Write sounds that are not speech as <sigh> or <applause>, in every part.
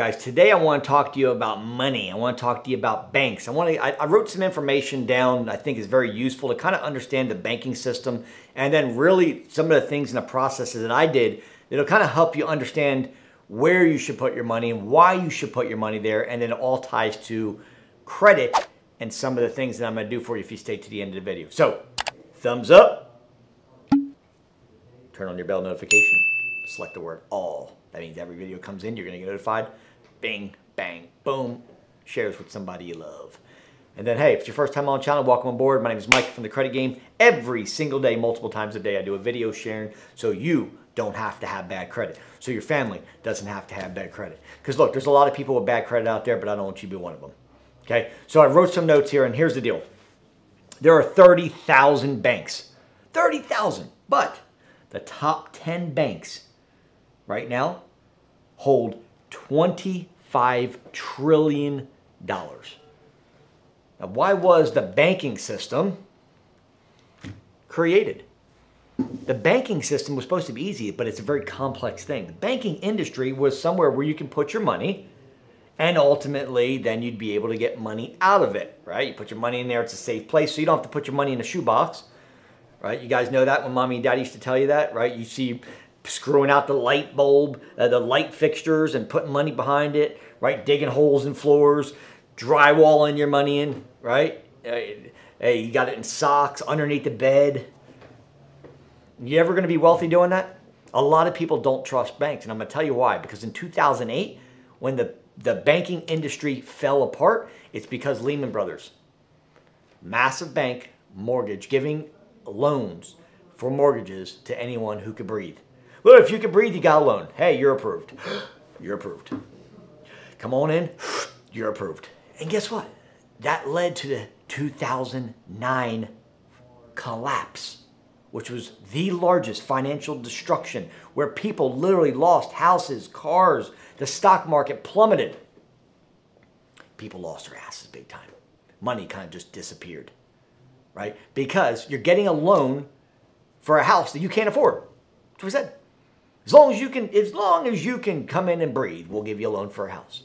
Guys, today I want to talk to you about money. I want to talk to you about banks. I want to, I, I wrote some information down I think is very useful to kind of understand the banking system and then really some of the things in the processes that I did that'll kind of help you understand where you should put your money and why you should put your money there. And then it all ties to credit and some of the things that I'm going to do for you if you stay to the end of the video. So, thumbs up, turn on your bell notification, select the word all that means every video comes in, you're to get notified. Bing, bang, boom. Shares with somebody you love. And then, hey, if it's your first time on the channel, welcome on board. My name is Mike from The Credit Game. Every single day, multiple times a day, I do a video sharing so you don't have to have bad credit. So your family doesn't have to have bad credit. Because look, there's a lot of people with bad credit out there, but I don't want you to be one of them. Okay? So I wrote some notes here, and here's the deal. There are 30,000 banks. 30,000. But the top 10 banks right now hold $25 trillion. Now, why was the banking system created? The banking system was supposed to be easy, but it's a very complex thing. The banking industry was somewhere where you can put your money and ultimately then you'd be able to get money out of it, right? You put your money in there, it's a safe place, so you don't have to put your money in a shoebox, right? You guys know that when mommy and daddy used to tell you that, right? You see screwing out the light bulb, uh, the light fixtures, and putting money behind it, right? Digging holes in floors, drywalling your money in, right? Uh, hey, you got it in socks underneath the bed. You ever going to be wealthy doing that? A lot of people don't trust banks, and I'm going to tell you why. Because in 2008, when the, the banking industry fell apart, it's because Lehman Brothers, massive bank mortgage, giving loans for mortgages to anyone who could breathe. Look, if you can breathe, you got a loan. Hey, you're approved. <gasps> You're approved. Come on in. <gasps> You're approved. And guess what? That led to the 2009 collapse, which was the largest financial destruction where people literally lost houses, cars, the stock market plummeted. People lost their asses big time. Money kind of just disappeared, right? Because you're getting a loan for a house that you can't afford. That's what we said. As long as you can, as long as you can come in and breathe, we'll give you a loan for a house.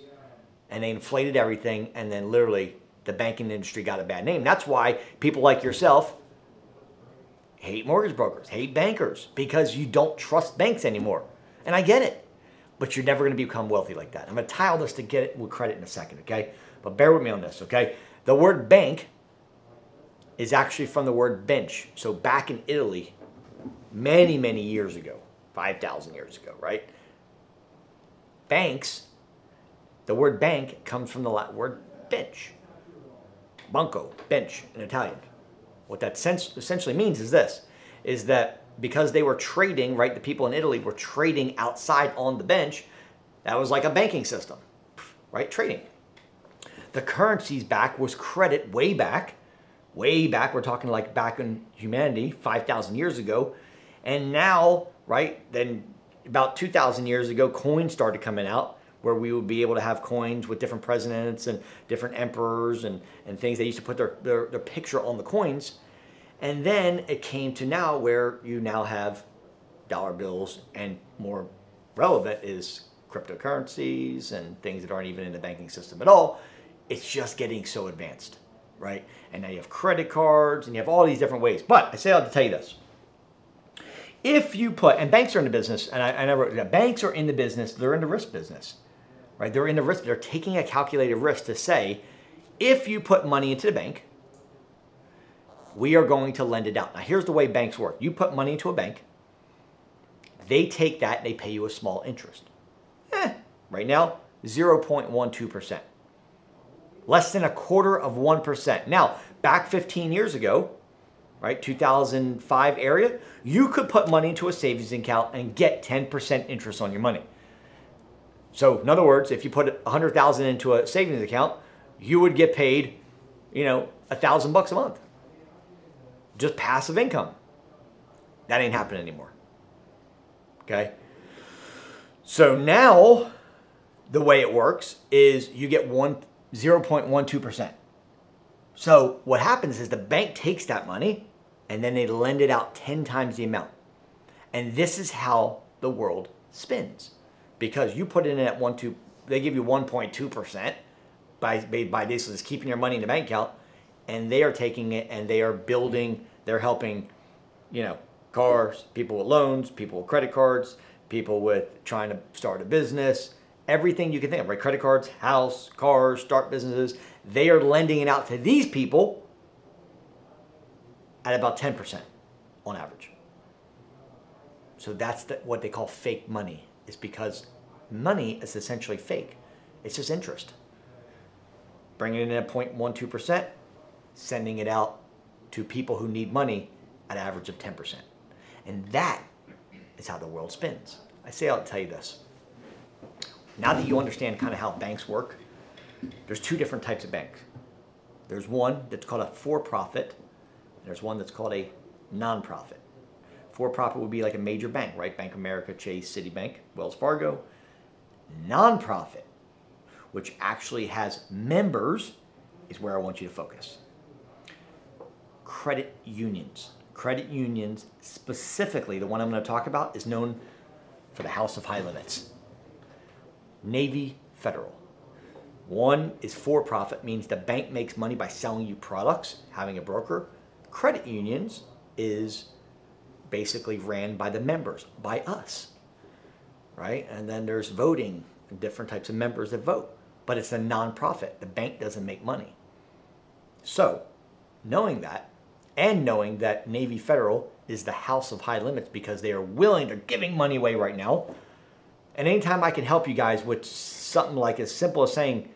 And they inflated everything, and then literally the banking industry got a bad name. That's why people like yourself hate mortgage brokers, hate bankers, because you don't trust banks anymore. And I get it, but you're never going to become wealthy like that. I'm going to tie all this to get it with credit in a second, okay? But bear with me on this, okay? The word bank is actually from the word bench. So back in Italy, many, many years ago, 5,000 years ago, right? Banks, the word bank comes from the Latin word bench. Banco, bench in Italian. What that essentially means is this, is that because they were trading, right, the people in Italy were trading outside on the bench, that was like a banking system, right, trading. The currencies back was credit way back, way back, we're talking like back in humanity, 5,000 years ago, and now right? Then about 2,000 years ago, coins started coming out where we would be able to have coins with different presidents and different emperors and, and things. They used to put their, their, their picture on the coins. And then it came to now where you now have dollar bills and more relevant is cryptocurrencies and things that aren't even in the banking system at all. It's just getting so advanced, right? And now you have credit cards and you have all these different ways. But I say I'll tell you this if you put, and banks are in the business, and I, and I banks are in the business, they're in the risk business, right? They're in the risk, they're taking a calculated risk to say, if you put money into the bank, we are going to lend it out. Now, here's the way banks work you put money into a bank, they take that, they pay you a small interest. Eh, right now, 0.12%. Less than a quarter of 1%. Now, back 15 years ago, right, 2005 area, you could put money into a savings account and get 10% interest on your money. So, in other words, if you put 100,000 into a savings account, you would get paid, you know, a thousand bucks a month. Just passive income. That ain't happening anymore. Okay? So now the way it works is you get one 0.12%. So what happens is the bank takes that money and then they lend it out 10 times the amount. And this is how the world spins. Because you put it in at 1, 2, they give you 1.2% by, by basically just keeping your money in the bank account and they are taking it and they are building, they're helping, you know, cars, people with loans, people with credit cards, people with trying to start a business, everything you can think of, right? Credit cards, house, cars, start businesses. They are lending it out to these people at about 10% on average. So that's the, what they call fake money, is because money is essentially fake. It's just interest. Bringing it in at 0.12%, sending it out to people who need money at an average of 10%. And that is how the world spins. I say I'll tell you this. Now that you understand kind of how banks work, there's two different types of banks. There's one that's called a for-profit, there's one that's called a non-profit. For-profit would be like a major bank, right? Bank of America, Chase, Citibank, Wells Fargo. Non-profit, which actually has members, is where I want you to focus. Credit unions. Credit unions, specifically the one I'm going to talk about, is known for the House of High Limits. Navy Federal. One is for profit, means the bank makes money by selling you products, having a broker. Credit unions is basically ran by the members, by us, right? And then there's voting, different types of members that vote, but it's a nonprofit. The bank doesn't make money. So, knowing that, and knowing that Navy Federal is the house of high limits because they are willing, they're giving money away right now. And anytime I can help you guys with something like as simple as saying,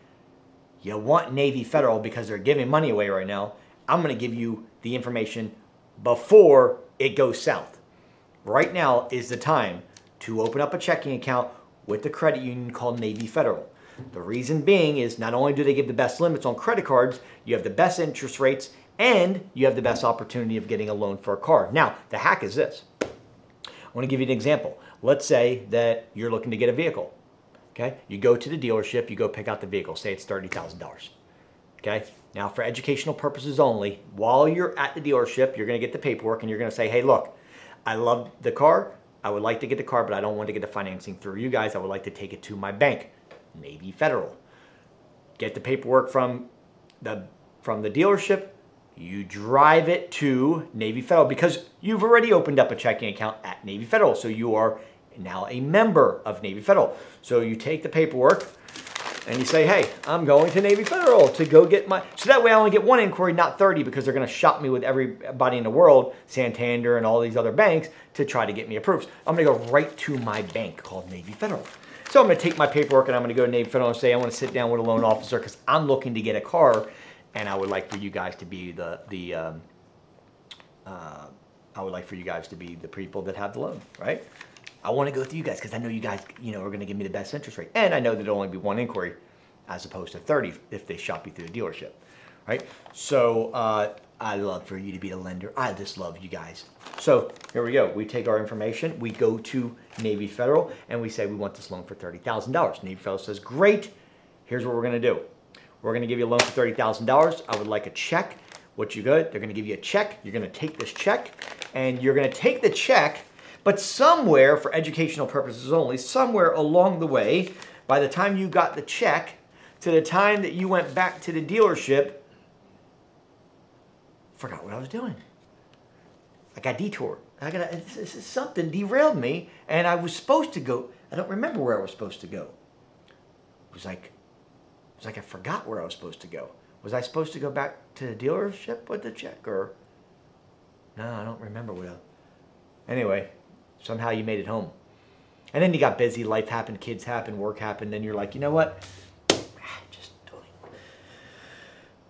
you want Navy Federal because they're giving money away right now, I'm going to give you the information before it goes south. Right now is the time to open up a checking account with the credit union called Navy Federal. The reason being is not only do they give the best limits on credit cards, you have the best interest rates, and you have the best opportunity of getting a loan for a car. Now, the hack is this. I want to give you an example. Let's say that you're looking to get a vehicle. Okay, you go to the dealership, you go pick out the vehicle. Say it's thirty thousand dollars. Okay, now for educational purposes only, while you're at the dealership, you're going to get the paperwork and you're going to say, "Hey, look, I love the car. I would like to get the car, but I don't want to get the financing through you guys. I would like to take it to my bank, Navy Federal. Get the paperwork from the from the dealership. You drive it to Navy Federal because you've already opened up a checking account at Navy Federal, so you are now a member of Navy Federal. So you take the paperwork and you say, hey, I'm going to Navy Federal to go get my. So that way I only get one inquiry, not 30, because they're going to shop me with everybody in the world, Santander and all these other banks, to try to get me approved. I'm going to go right to my bank called Navy Federal. So I'm going to take my paperwork and I'm going to go to Navy Federal and say, I want to sit down with a loan officer because I'm looking to get a car and I would like for you guys to be the, the um, uh, I would like for you guys to be the people that have the loan, right? I want to go through you guys because I know you guys, you know, are going to give me the best interest rate. And I know that it'll only be one inquiry as opposed to 30 if they shop you through the dealership, right? So uh, I love for you to be a lender. I just love you guys. So here we go. We take our information, we go to Navy Federal, and we say we want this loan for $30,000. Navy Federal says, great, here's what we're going to do. We're going to give you a loan for $30,000. I would like a check. What you good? They're going to give you a check. You're going to take this check, and you're going to take the check but somewhere, for educational purposes only, somewhere along the way, by the time you got the check to the time that you went back to the dealership, forgot what I was doing. I got detoured. I got something derailed me, and I was supposed to go. I don't remember where I was supposed to go. It was like, it was like I forgot where I was supposed to go. Was I supposed to go back to the dealership with the check, or no? I don't remember. I, anyway, Somehow you made it home. And then you got busy, life happened, kids happened, work happened, and you're like, you know what? Ah, just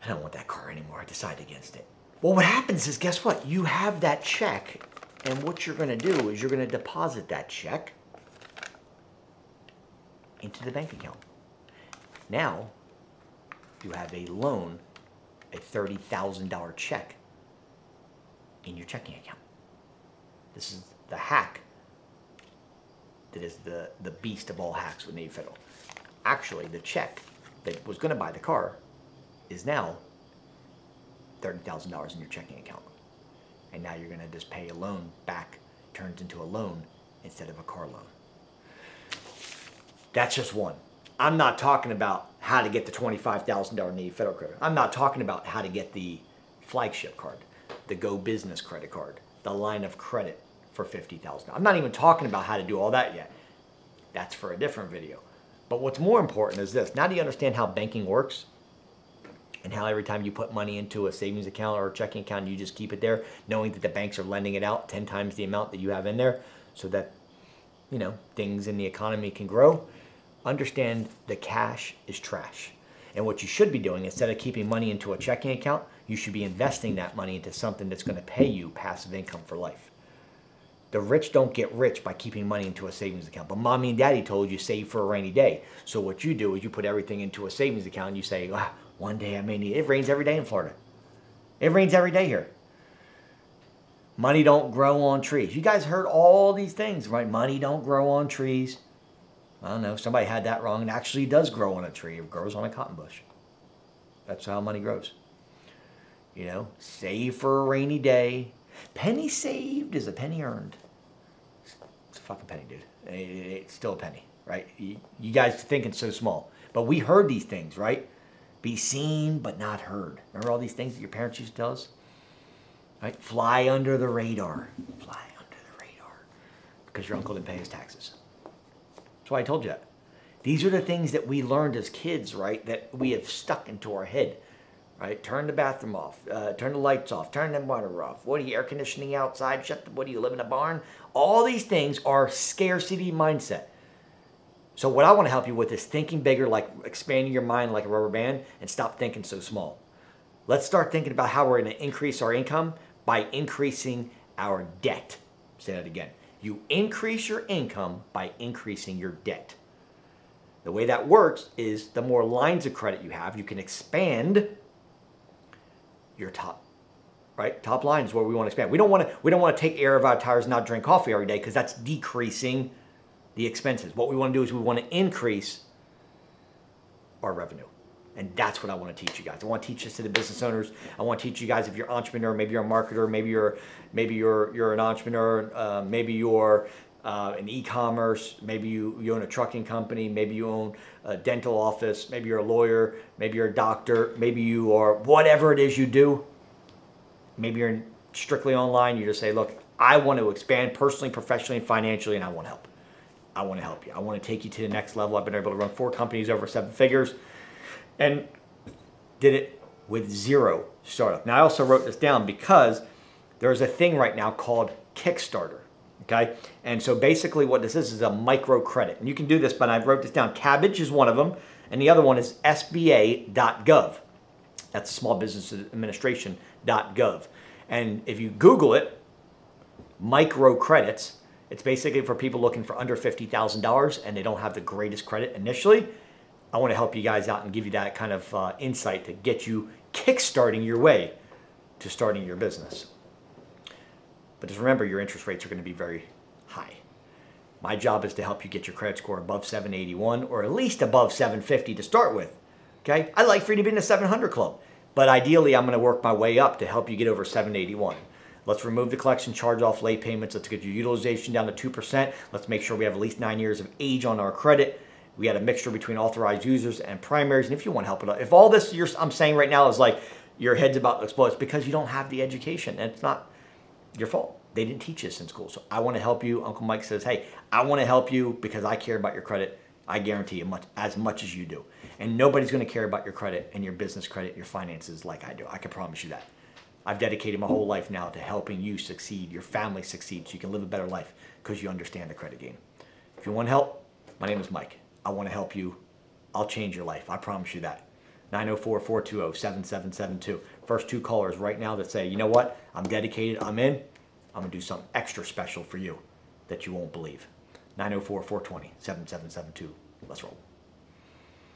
I don't want that car anymore. I decided against it. Well, what happens is, guess what? You have that check, and what you're going to do is you're going to deposit that check into the bank account. Now, you have a loan, a $30,000 check in your checking account. This is the hack that is the, the beast of all hacks with Navy Federal. Actually, the check that was going to buy the car is now $30,000 in your checking account. And now you're going to just pay a loan back, turns into a loan instead of a car loan. That's just one. I'm not talking about how to get the $25,000 Navy Federal credit. I'm not talking about how to get the flagship card, the Go Business credit card, the line of credit for 50,000. I'm not even talking about how to do all that yet. That's for a different video. But what's more important is this. Now do you understand how banking works? And how every time you put money into a savings account or a checking account, you just keep it there, knowing that the banks are lending it out 10 times the amount that you have in there so that, you know, things in the economy can grow. Understand the cash is trash. And what you should be doing, instead of keeping money into a checking account, you should be investing that money into something that's going to pay you passive income for life. The rich don't get rich by keeping money into a savings account. But mommy and daddy told you save for a rainy day. So what you do is you put everything into a savings account and you say, ah, one day I may need it. It rains every day in Florida. It rains every day here. Money don't grow on trees. You guys heard all these things, right? Money don't grow on trees. I don't know. Somebody had that wrong. It actually does grow on a tree. It grows on a cotton bush. That's how money grows. You know, save for a rainy day. Penny saved is a penny earned. It's a fucking penny, dude. It's still a penny, right? You guys thinking so small. But we heard these things, right? Be seen but not heard. Remember all these things that your parents used to tell us? Right? Fly under the radar. Fly under the radar. Because your uncle didn't pay his taxes. That's why I told you that. These are the things that we learned as kids, right? That we have stuck into our head right? Turn the bathroom off, uh, turn the lights off, turn the water off. What are you air conditioning outside? Shut the, what do you live in a barn? All these things are scarcity mindset. So what I want to help you with is thinking bigger, like expanding your mind like a rubber band, and stop thinking so small. Let's start thinking about how we're going to increase our income by increasing our debt. Say that again. You increase your income by increasing your debt. The way that works is the more lines of credit you have, you can expand your top right top line is where we want to expand we don't want to we don't want to take air of our tires and not drink coffee every day because that's decreasing the expenses what we want to do is we want to increase our revenue and that's what I want to teach you guys. I want to teach this to the business owners. I want to teach you guys if you're an entrepreneur, maybe you're a marketer, maybe you're maybe you're you're an entrepreneur, uh, maybe you're uh, an e-commerce, maybe you, you own a trucking company, maybe you own a dental office, maybe you're a lawyer, maybe you're a doctor, maybe you are whatever it is you do. Maybe you're strictly online. You just say, look, I want to expand personally, professionally, and financially, and I want help. I want to help you. I want to take you to the next level. I've been able to run four companies over seven figures and did it with zero startup. Now, I also wrote this down because there's a thing right now called Kickstarter. Okay, and so basically what this is is a micro credit. And you can do this, but I wrote this down. Kabbage is one of them, and the other one is SBA.gov. That's Small Business Administration.gov. And if you Google it, micro credits, it's basically for people looking for under $50,000 and they don't have the greatest credit initially. I want to help you guys out and give you that kind of uh, insight to get you kickstarting your way to starting your business. But just remember, your interest rates are going to be very high. My job is to help you get your credit score above 781 or at least above 750 to start with. Okay? I'd like for you to be in the 700 club, but ideally, I'm going to work my way up to help you get over 781. Let's remove the collection charge off late payments. Let's get your utilization down to 2%. Let's make sure we have at least nine years of age on our credit. We had a mixture between authorized users and primaries. And if you want to help, it out, if all this I'm saying right now is like your head's about to explode, it's because you don't have the education. And it's not your fault. They didn't teach this in school. So I want to help you. Uncle Mike says, hey, I want to help you because I care about your credit. I guarantee you much, as much as you do. And nobody's going to care about your credit and your business credit, your finances like I do. I can promise you that. I've dedicated my whole life now to helping you succeed, your family succeed, so you can live a better life because you understand the credit game. If you want help, my name is Mike. I want to help you. I'll change your life. I promise you that. 904 420 7772. First two callers right now that say, you know what? I'm dedicated. I'm in. I'm going to do something extra special for you that you won't believe. 904 420 7772. Let's roll.